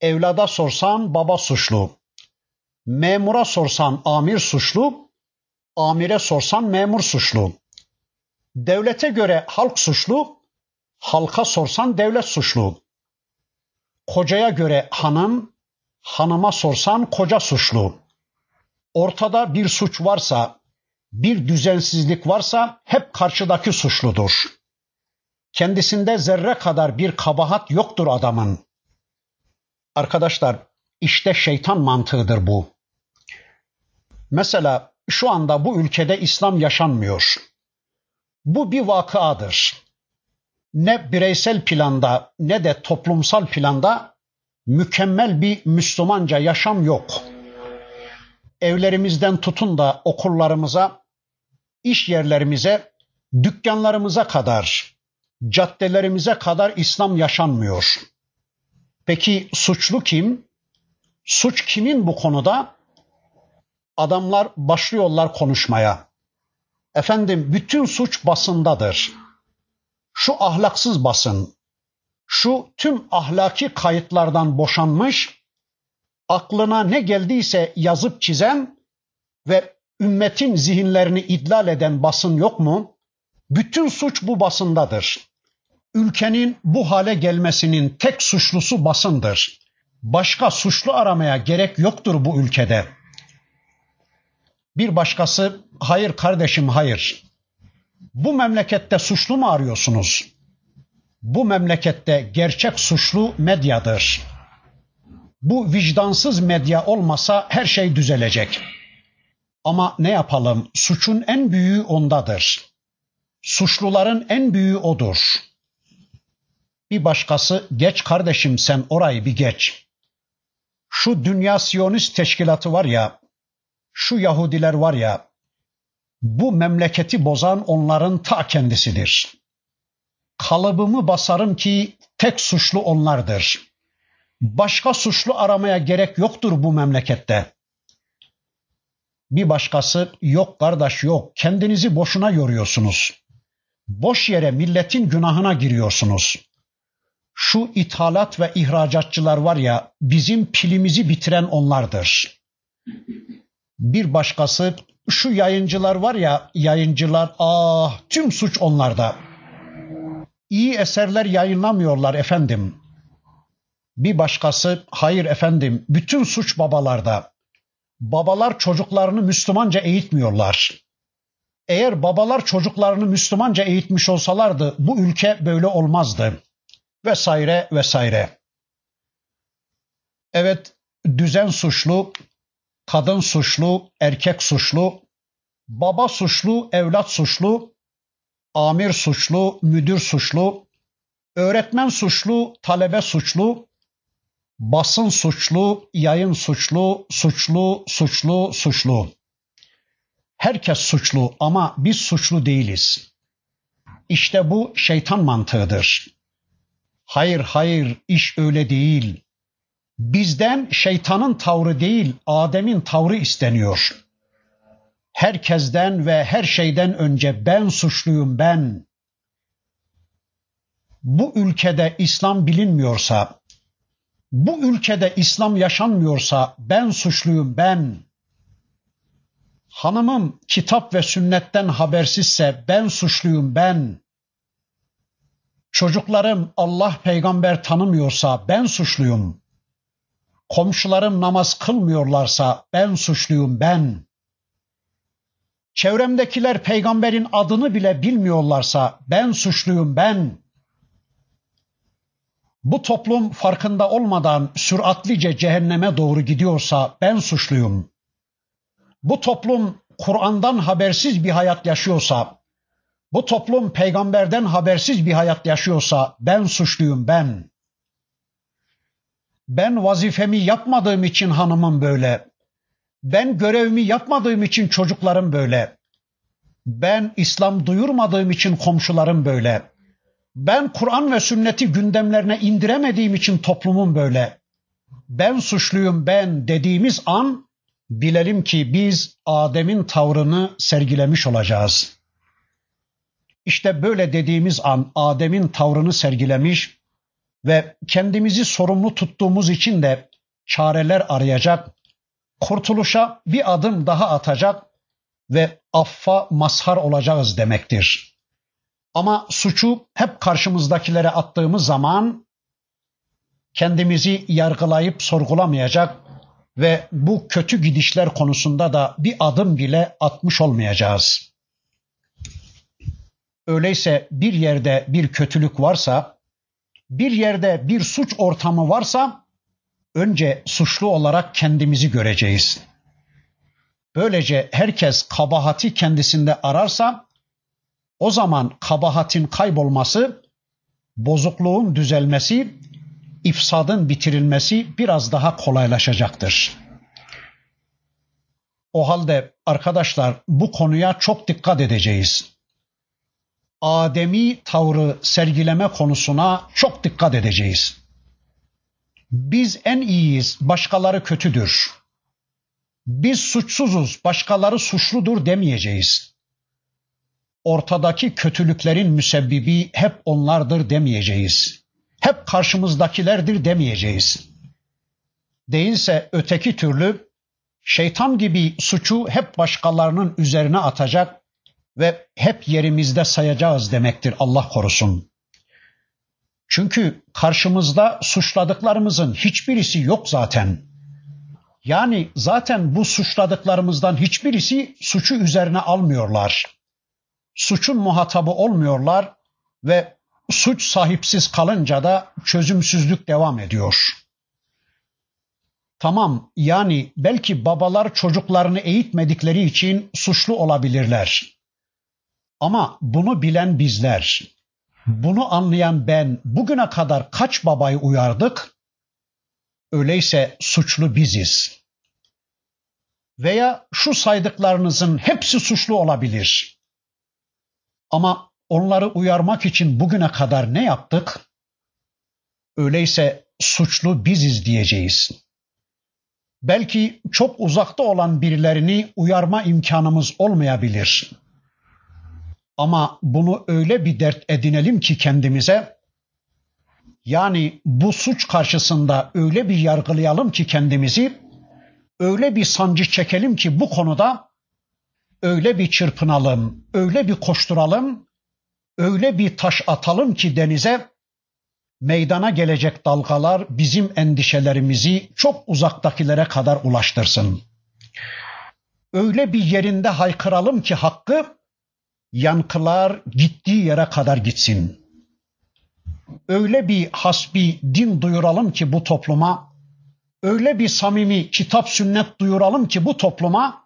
evlada sorsan baba suçlu. Memura sorsan amir suçlu, amire sorsan memur suçlu. Devlete göre halk suçlu, halka sorsan devlet suçlu. Kocaya göre hanım, hanıma sorsan koca suçlu. Ortada bir suç varsa, bir düzensizlik varsa hep karşıdaki suçludur. Kendisinde zerre kadar bir kabahat yoktur adamın. Arkadaşlar işte şeytan mantığıdır bu. Mesela şu anda bu ülkede İslam yaşanmıyor. Bu bir vakadır. Ne bireysel planda ne de toplumsal planda mükemmel bir Müslümanca yaşam yok. Evlerimizden tutun da okullarımıza, iş yerlerimize, dükkanlarımıza kadar, caddelerimize kadar İslam yaşanmıyor. Peki suçlu kim? Suç kimin bu konuda? Adamlar başlıyorlar konuşmaya. Efendim bütün suç basındadır. Şu ahlaksız basın, şu tüm ahlaki kayıtlardan boşanmış, aklına ne geldiyse yazıp çizen ve ümmetin zihinlerini idlal eden basın yok mu? Bütün suç bu basındadır. Ülkenin bu hale gelmesinin tek suçlusu basındır. Başka suçlu aramaya gerek yoktur bu ülkede. Bir başkası hayır kardeşim hayır. Bu memlekette suçlu mu arıyorsunuz? Bu memlekette gerçek suçlu medyadır. Bu vicdansız medya olmasa her şey düzelecek. Ama ne yapalım? Suçun en büyüğü ondadır. Suçluların en büyüğü odur. Bir başkası geç kardeşim sen orayı bir geç. Şu dünya siyonist teşkilatı var ya, şu Yahudiler var ya, bu memleketi bozan onların ta kendisidir. Kalıbımı basarım ki tek suçlu onlardır. Başka suçlu aramaya gerek yoktur bu memlekette. Bir başkası yok kardeş yok kendinizi boşuna yoruyorsunuz. Boş yere milletin günahına giriyorsunuz. Şu ithalat ve ihracatçılar var ya bizim pilimizi bitiren onlardır. Bir başkası şu yayıncılar var ya yayıncılar ah tüm suç onlarda. İyi eserler yayınlamıyorlar efendim. Bir başkası hayır efendim bütün suç babalarda. Babalar çocuklarını Müslümanca eğitmiyorlar. Eğer babalar çocuklarını Müslümanca eğitmiş olsalardı bu ülke böyle olmazdı. Vesaire vesaire. Evet düzen suçlu, kadın suçlu, erkek suçlu, baba suçlu, evlat suçlu, amir suçlu, müdür suçlu, öğretmen suçlu, talebe suçlu, basın suçlu, yayın suçlu, suçlu, suçlu, suçlu. Herkes suçlu ama biz suçlu değiliz. İşte bu şeytan mantığıdır. Hayır hayır iş öyle değil. Bizden şeytanın tavrı değil Adem'in tavrı isteniyor. Herkesten ve her şeyden önce ben suçluyum ben. Bu ülkede İslam bilinmiyorsa, bu ülkede İslam yaşanmıyorsa ben suçluyum ben. Hanımım kitap ve sünnetten habersizse ben suçluyum ben. Çocuklarım Allah peygamber tanımıyorsa ben suçluyum. Komşularım namaz kılmıyorlarsa ben suçluyum ben. Çevremdekiler peygamberin adını bile bilmiyorlarsa ben suçluyum ben. Bu toplum farkında olmadan süratlice cehenneme doğru gidiyorsa ben suçluyum. Bu toplum Kur'an'dan habersiz bir hayat yaşıyorsa, bu toplum peygamberden habersiz bir hayat yaşıyorsa ben suçluyum ben. Ben vazifemi yapmadığım için hanımım böyle. Ben görevimi yapmadığım için çocuklarım böyle. Ben İslam duyurmadığım için komşularım böyle. Ben Kur'an ve sünneti gündemlerine indiremediğim için toplumum böyle. Ben suçluyum ben dediğimiz an bilelim ki biz Adem'in tavrını sergilemiş olacağız. İşte böyle dediğimiz an Adem'in tavrını sergilemiş ve kendimizi sorumlu tuttuğumuz için de çareler arayacak, kurtuluşa bir adım daha atacak ve affa mazhar olacağız demektir. Ama suçu hep karşımızdakilere attığımız zaman kendimizi yargılayıp sorgulamayacak ve bu kötü gidişler konusunda da bir adım bile atmış olmayacağız. Öyleyse bir yerde bir kötülük varsa, bir yerde bir suç ortamı varsa önce suçlu olarak kendimizi göreceğiz. Böylece herkes kabahati kendisinde ararsa o zaman kabahatin kaybolması, bozukluğun düzelmesi, ifsadın bitirilmesi biraz daha kolaylaşacaktır. O halde arkadaşlar bu konuya çok dikkat edeceğiz. Ademi tavrı sergileme konusuna çok dikkat edeceğiz. Biz en iyiyiz, başkaları kötüdür. Biz suçsuzuz, başkaları suçludur demeyeceğiz. Ortadaki kötülüklerin müsebbibi hep onlardır demeyeceğiz. Hep karşımızdakilerdir demeyeceğiz. Değilse öteki türlü şeytan gibi suçu hep başkalarının üzerine atacak ve hep yerimizde sayacağız demektir Allah korusun. Çünkü karşımızda suçladıklarımızın hiçbirisi yok zaten. Yani zaten bu suçladıklarımızdan hiçbirisi suçu üzerine almıyorlar. Suçun muhatabı olmuyorlar ve suç sahipsiz kalınca da çözümsüzlük devam ediyor. Tamam yani belki babalar çocuklarını eğitmedikleri için suçlu olabilirler. Ama bunu bilen bizler, bunu anlayan ben bugüne kadar kaç babayı uyardık? Öyleyse suçlu biziz. Veya şu saydıklarınızın hepsi suçlu olabilir. Ama onları uyarmak için bugüne kadar ne yaptık? Öyleyse suçlu biziz diyeceğiz. Belki çok uzakta olan birilerini uyarma imkanımız olmayabilir. Ama bunu öyle bir dert edinelim ki kendimize, yani bu suç karşısında öyle bir yargılayalım ki kendimizi, öyle bir sancı çekelim ki bu konuda öyle bir çırpınalım, öyle bir koşturalım, öyle bir taş atalım ki denize meydana gelecek dalgalar bizim endişelerimizi çok uzaktakilere kadar ulaştırsın. Öyle bir yerinde haykıralım ki hakkı yankılar gittiği yere kadar gitsin. Öyle bir hasbi din duyuralım ki bu topluma, öyle bir samimi kitap sünnet duyuralım ki bu topluma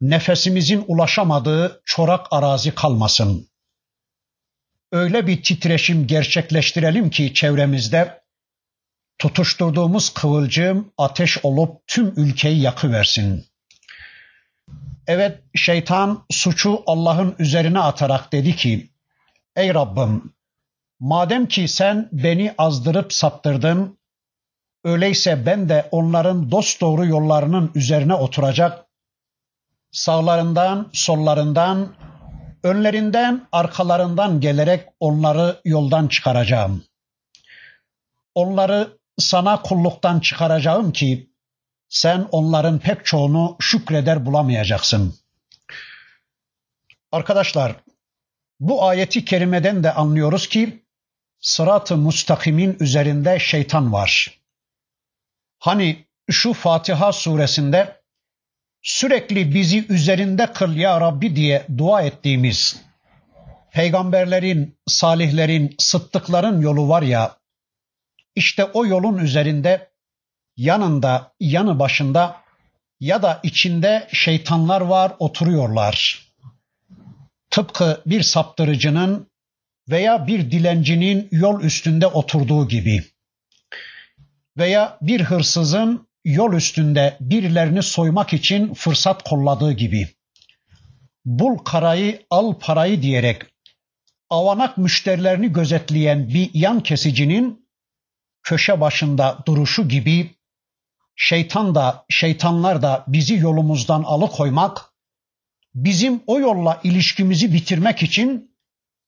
nefesimizin ulaşamadığı çorak arazi kalmasın. Öyle bir titreşim gerçekleştirelim ki çevremizde tutuşturduğumuz kıvılcım ateş olup tüm ülkeyi yakıversin. Evet şeytan suçu Allah'ın üzerine atarak dedi ki Ey Rabbim madem ki sen beni azdırıp saptırdın öyleyse ben de onların dosdoğru yollarının üzerine oturacak sağlarından, sollarından, önlerinden, arkalarından gelerek onları yoldan çıkaracağım. Onları sana kulluktan çıkaracağım ki sen onların pek çoğunu şükreder bulamayacaksın. Arkadaşlar bu ayeti kerimeden de anlıyoruz ki sırat-ı mustakimin üzerinde şeytan var. Hani şu Fatiha suresinde sürekli bizi üzerinde kıl ya Rabbi diye dua ettiğimiz peygamberlerin, salihlerin, sıddıkların yolu var ya işte o yolun üzerinde yanında, yanı başında ya da içinde şeytanlar var oturuyorlar. Tıpkı bir saptırıcının veya bir dilencinin yol üstünde oturduğu gibi veya bir hırsızın yol üstünde birilerini soymak için fırsat kolladığı gibi. Bul karayı al parayı diyerek avanak müşterilerini gözetleyen bir yan kesicinin köşe başında duruşu gibi şeytan da şeytanlar da bizi yolumuzdan alıkoymak, bizim o yolla ilişkimizi bitirmek için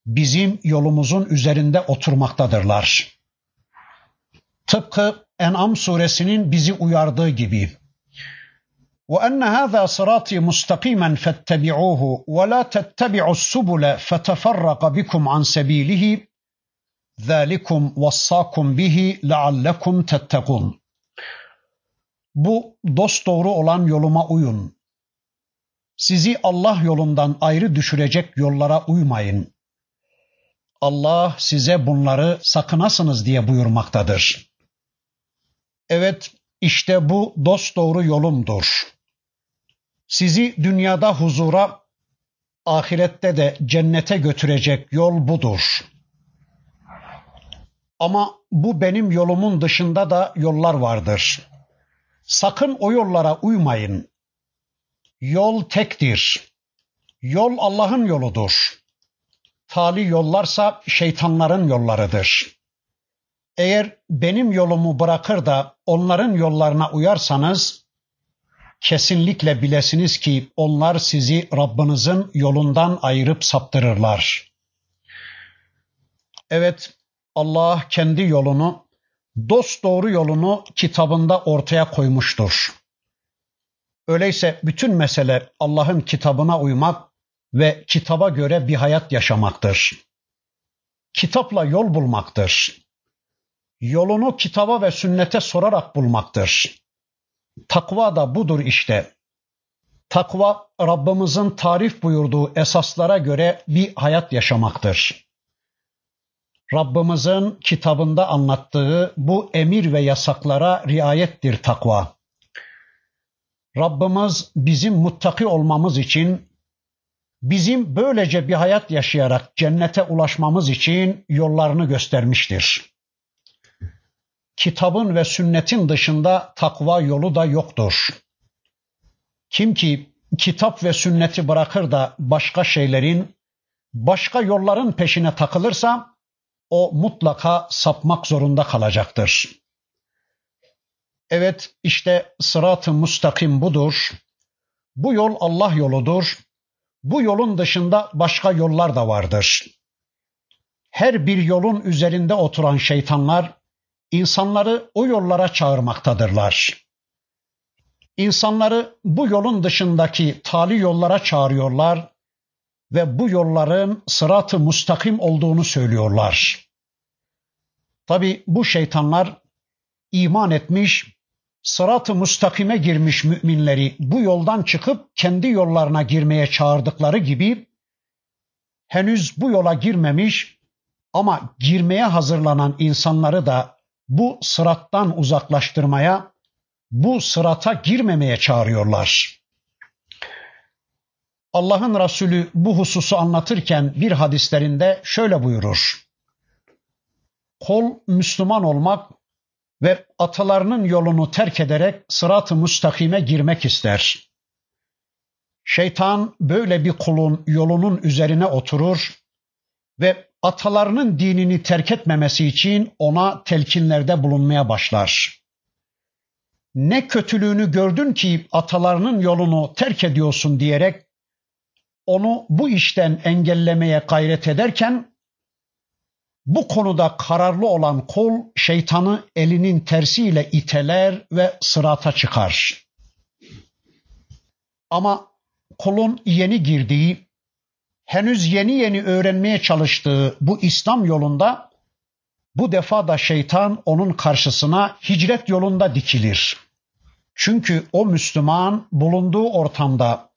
bizim yolumuzun üzerinde oturmaktadırlar. Tıpkı En'am suresinin bizi uyardığı gibi. وأن هذا صراطي مستقيما فاتبعوه ولا تتبعوا السبل فتفرق بكم عن سبيله ذلكم وصاكم به لعلكم تتقون bu dost doğru olan yoluma uyun. Sizi Allah yolundan ayrı düşürecek yollara uymayın. Allah size bunları sakınasınız diye buyurmaktadır. Evet, işte bu dost doğru yolumdur. Sizi dünyada huzura, ahirette de cennete götürecek yol budur. Ama bu benim yolumun dışında da yollar vardır. Sakın o yollara uymayın. Yol tektir. Yol Allah'ın yoludur. Tali yollarsa şeytanların yollarıdır. Eğer benim yolumu bırakır da onların yollarına uyarsanız kesinlikle bilesiniz ki onlar sizi Rabbinizin yolundan ayırıp saptırırlar. Evet Allah kendi yolunu dost doğru yolunu kitabında ortaya koymuştur. Öyleyse bütün mesele Allah'ın kitabına uymak ve kitaba göre bir hayat yaşamaktır. Kitapla yol bulmaktır. Yolunu kitaba ve sünnete sorarak bulmaktır. Takva da budur işte. Takva Rabbimizin tarif buyurduğu esaslara göre bir hayat yaşamaktır. Rabbimizin kitabında anlattığı bu emir ve yasaklara riayettir takva. Rabbimiz bizim muttaki olmamız için, bizim böylece bir hayat yaşayarak cennete ulaşmamız için yollarını göstermiştir. Kitabın ve sünnetin dışında takva yolu da yoktur. Kim ki kitap ve sünneti bırakır da başka şeylerin, başka yolların peşine takılırsa o mutlaka sapmak zorunda kalacaktır. Evet işte sırat-ı müstakim budur. Bu yol Allah yoludur. Bu yolun dışında başka yollar da vardır. Her bir yolun üzerinde oturan şeytanlar insanları o yollara çağırmaktadırlar. İnsanları bu yolun dışındaki tali yollara çağırıyorlar ve bu yolların sırat-ı mustakim olduğunu söylüyorlar. Tabi bu şeytanlar iman etmiş, sırat-ı mustakime girmiş müminleri bu yoldan çıkıp kendi yollarına girmeye çağırdıkları gibi henüz bu yola girmemiş ama girmeye hazırlanan insanları da bu sırattan uzaklaştırmaya, bu sırata girmemeye çağırıyorlar. Allah'ın Resulü bu hususu anlatırken bir hadislerinde şöyle buyurur. Kol Müslüman olmak ve atalarının yolunu terk ederek sırat-ı müstakime girmek ister. Şeytan böyle bir kulun yolunun üzerine oturur ve atalarının dinini terk etmemesi için ona telkinlerde bulunmaya başlar. Ne kötülüğünü gördün ki atalarının yolunu terk ediyorsun diyerek onu bu işten engellemeye gayret ederken bu konuda kararlı olan kul şeytanı elinin tersiyle iteler ve sırata çıkar. Ama kulun yeni girdiği, henüz yeni yeni öğrenmeye çalıştığı bu İslam yolunda bu defa da şeytan onun karşısına hicret yolunda dikilir. Çünkü o Müslüman bulunduğu ortamda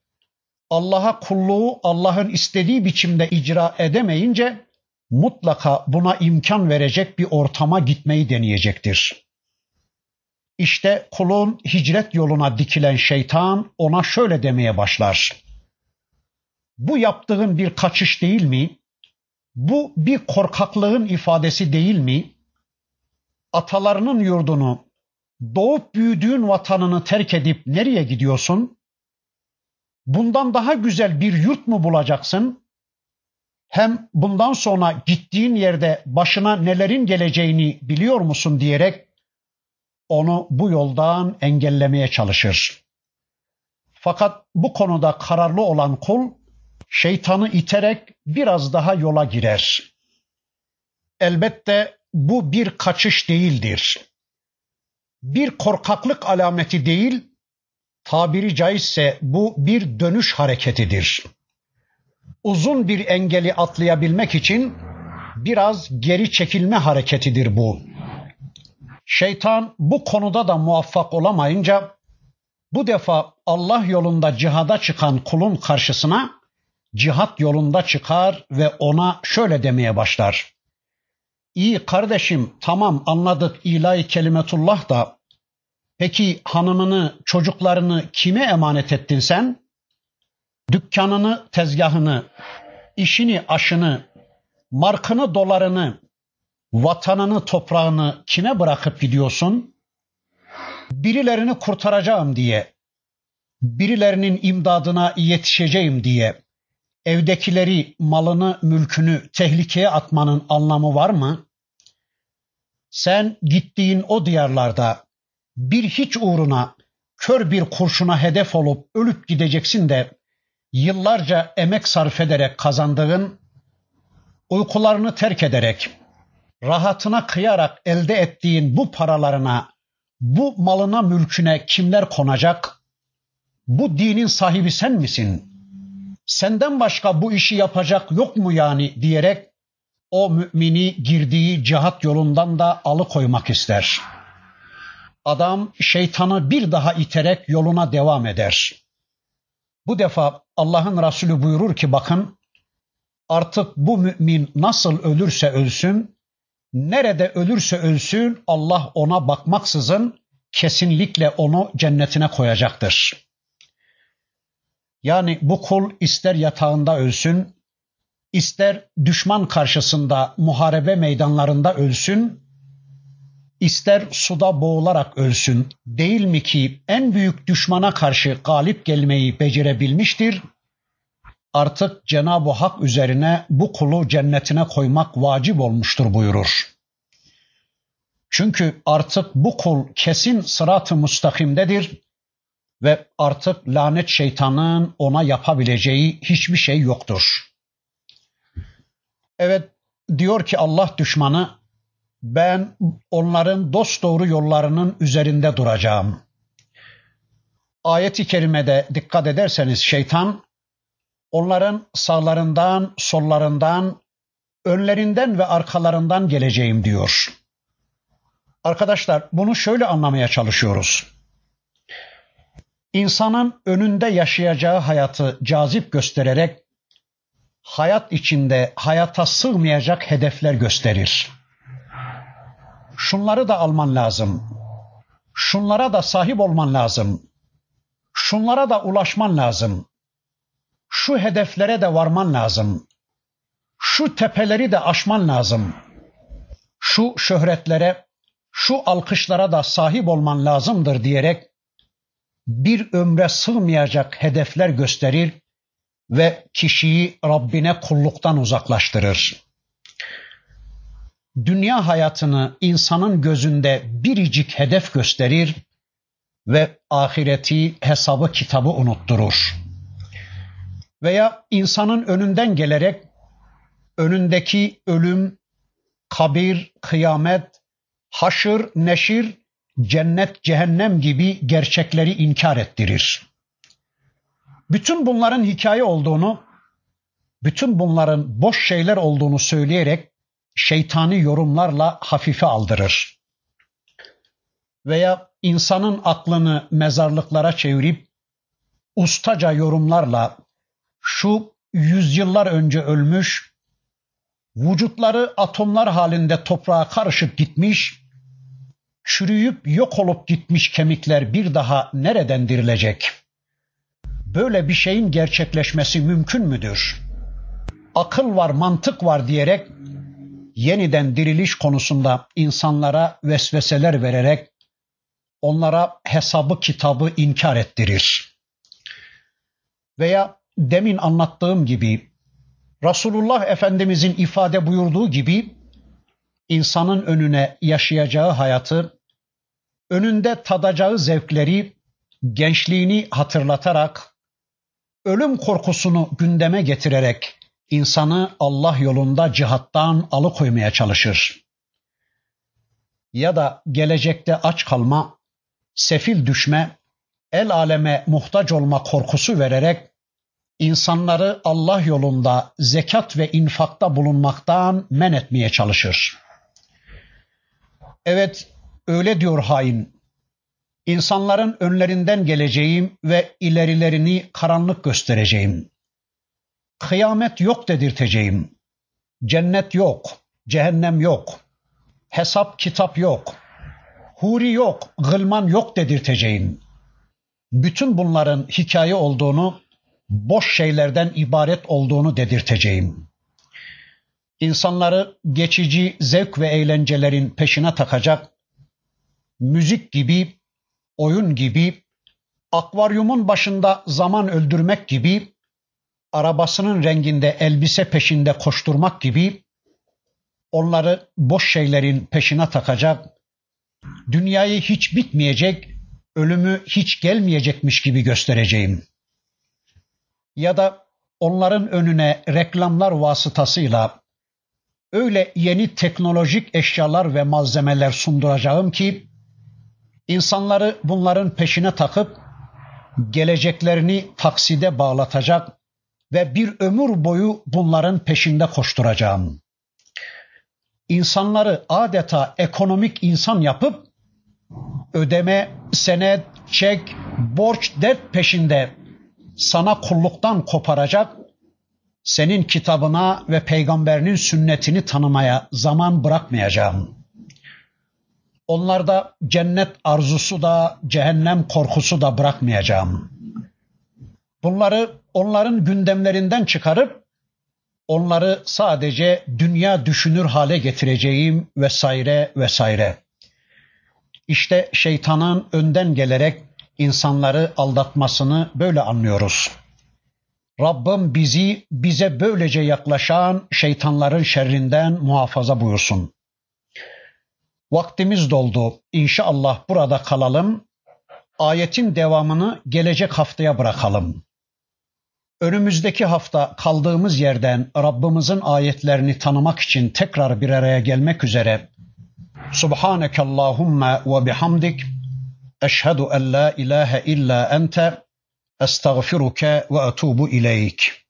Allah'a kulluğu Allah'ın istediği biçimde icra edemeyince mutlaka buna imkan verecek bir ortama gitmeyi deneyecektir. İşte kulun hicret yoluna dikilen şeytan ona şöyle demeye başlar. Bu yaptığın bir kaçış değil mi? Bu bir korkaklığın ifadesi değil mi? Atalarının yurdunu, doğup büyüdüğün vatanını terk edip nereye gidiyorsun? Bundan daha güzel bir yurt mu bulacaksın? Hem bundan sonra gittiğin yerde başına nelerin geleceğini biliyor musun diyerek onu bu yoldan engellemeye çalışır. Fakat bu konuda kararlı olan kul şeytanı iterek biraz daha yola girer. Elbette bu bir kaçış değildir. Bir korkaklık alameti değil, tabiri caizse bu bir dönüş hareketidir. Uzun bir engeli atlayabilmek için biraz geri çekilme hareketidir bu. Şeytan bu konuda da muvaffak olamayınca bu defa Allah yolunda cihada çıkan kulun karşısına cihat yolunda çıkar ve ona şöyle demeye başlar. İyi kardeşim tamam anladık ilahi kelimetullah da peki hanımını çocuklarını kime emanet ettin sen? Dükkanını, tezgahını, işini, aşını, markını, dolarını, vatanını, toprağını kime bırakıp gidiyorsun? Birilerini kurtaracağım diye, birilerinin imdadına yetişeceğim diye evdekileri, malını, mülkünü tehlikeye atmanın anlamı var mı? Sen gittiğin o diyarlarda bir hiç uğruna kör bir kurşuna hedef olup ölüp gideceksin de yıllarca emek sarf ederek kazandığın, uykularını terk ederek, rahatına kıyarak elde ettiğin bu paralarına, bu malına mülküne kimler konacak? Bu dinin sahibi sen misin? Senden başka bu işi yapacak yok mu yani diyerek o mümini girdiği cihat yolundan da alıkoymak ister. Adam şeytanı bir daha iterek yoluna devam eder. Bu defa Allah'ın Resulü buyurur ki bakın artık bu mümin nasıl ölürse ölsün, nerede ölürse ölsün Allah ona bakmaksızın kesinlikle onu cennetine koyacaktır. Yani bu kul ister yatağında ölsün, ister düşman karşısında muharebe meydanlarında ölsün, ister suda boğularak ölsün. Değil mi ki en büyük düşmana karşı galip gelmeyi becerebilmiştir? Artık Cenab-ı Hak üzerine bu kulu cennetine koymak vacip olmuştur buyurur. Çünkü artık bu kul kesin sırat-ı müstakimdedir ve artık lanet şeytanın ona yapabileceği hiçbir şey yoktur. Evet diyor ki Allah düşmanı ben onların dost doğru yollarının üzerinde duracağım. Ayet-i kerimede dikkat ederseniz şeytan onların sağlarından, sollarından, önlerinden ve arkalarından geleceğim diyor. Arkadaşlar bunu şöyle anlamaya çalışıyoruz. İnsanın önünde yaşayacağı hayatı cazip göstererek hayat içinde hayata sığmayacak hedefler gösterir. Şunları da alman lazım. Şunlara da sahip olman lazım. Şunlara da ulaşman lazım. Şu hedeflere de varman lazım. Şu tepeleri de aşman lazım. Şu şöhretlere, şu alkışlara da sahip olman lazımdır diyerek bir ömre sığmayacak hedefler gösterir ve kişiyi Rabbine kulluktan uzaklaştırır. Dünya hayatını insanın gözünde biricik hedef gösterir ve ahireti hesabı kitabı unutturur. Veya insanın önünden gelerek önündeki ölüm, kabir, kıyamet, haşır, neşir, cennet, cehennem gibi gerçekleri inkar ettirir. Bütün bunların hikaye olduğunu, bütün bunların boş şeyler olduğunu söyleyerek şeytani yorumlarla hafife aldırır. Veya insanın aklını mezarlıklara çevirip ustaca yorumlarla şu yüzyıllar önce ölmüş, vücutları atomlar halinde toprağa karışıp gitmiş, çürüyüp yok olup gitmiş kemikler bir daha nereden dirilecek? Böyle bir şeyin gerçekleşmesi mümkün müdür? Akıl var, mantık var diyerek yeniden diriliş konusunda insanlara vesveseler vererek onlara hesabı kitabı inkar ettirir. Veya demin anlattığım gibi Resulullah Efendimizin ifade buyurduğu gibi insanın önüne yaşayacağı hayatı, önünde tadacağı zevkleri, gençliğini hatırlatarak, ölüm korkusunu gündeme getirerek insanı Allah yolunda cihattan alıkoymaya çalışır. Ya da gelecekte aç kalma, sefil düşme, el aleme muhtaç olma korkusu vererek insanları Allah yolunda zekat ve infakta bulunmaktan men etmeye çalışır. Evet, öyle diyor hain. İnsanların önlerinden geleceğim ve ilerilerini karanlık göstereceğim. Kıyamet yok dedirteceğim. Cennet yok, cehennem yok. Hesap kitap yok. Huri yok, gılman yok dedirteceğim. Bütün bunların hikaye olduğunu, boş şeylerden ibaret olduğunu dedirteceğim. İnsanları geçici zevk ve eğlencelerin peşine takacak, müzik gibi, oyun gibi, akvaryumun başında zaman öldürmek gibi arabasının renginde elbise peşinde koşturmak gibi onları boş şeylerin peşine takacak, dünyayı hiç bitmeyecek, ölümü hiç gelmeyecekmiş gibi göstereceğim. Ya da onların önüne reklamlar vasıtasıyla öyle yeni teknolojik eşyalar ve malzemeler sunduracağım ki insanları bunların peşine takıp geleceklerini takside bağlatacak, ve bir ömür boyu bunların peşinde koşturacağım. İnsanları adeta ekonomik insan yapıp ödeme, senet, çek, borç, dert peşinde sana kulluktan koparacak, senin kitabına ve peygamberinin sünnetini tanımaya zaman bırakmayacağım. Onlarda cennet arzusu da, cehennem korkusu da bırakmayacağım. Bunları onların gündemlerinden çıkarıp onları sadece dünya düşünür hale getireceğim vesaire vesaire. İşte şeytanın önden gelerek insanları aldatmasını böyle anlıyoruz. Rabbim bizi bize böylece yaklaşan şeytanların şerrinden muhafaza buyursun. Vaktimiz doldu. İnşallah burada kalalım. Ayetin devamını gelecek haftaya bırakalım. Önümüzdeki hafta kaldığımız yerden Rabbimizin ayetlerini tanımak için tekrar bir araya gelmek üzere. Subhaneke Allahumma ve bihamdik. Eşhedü en la ilahe illa ente. Estağfiruke ve etubu ileyk.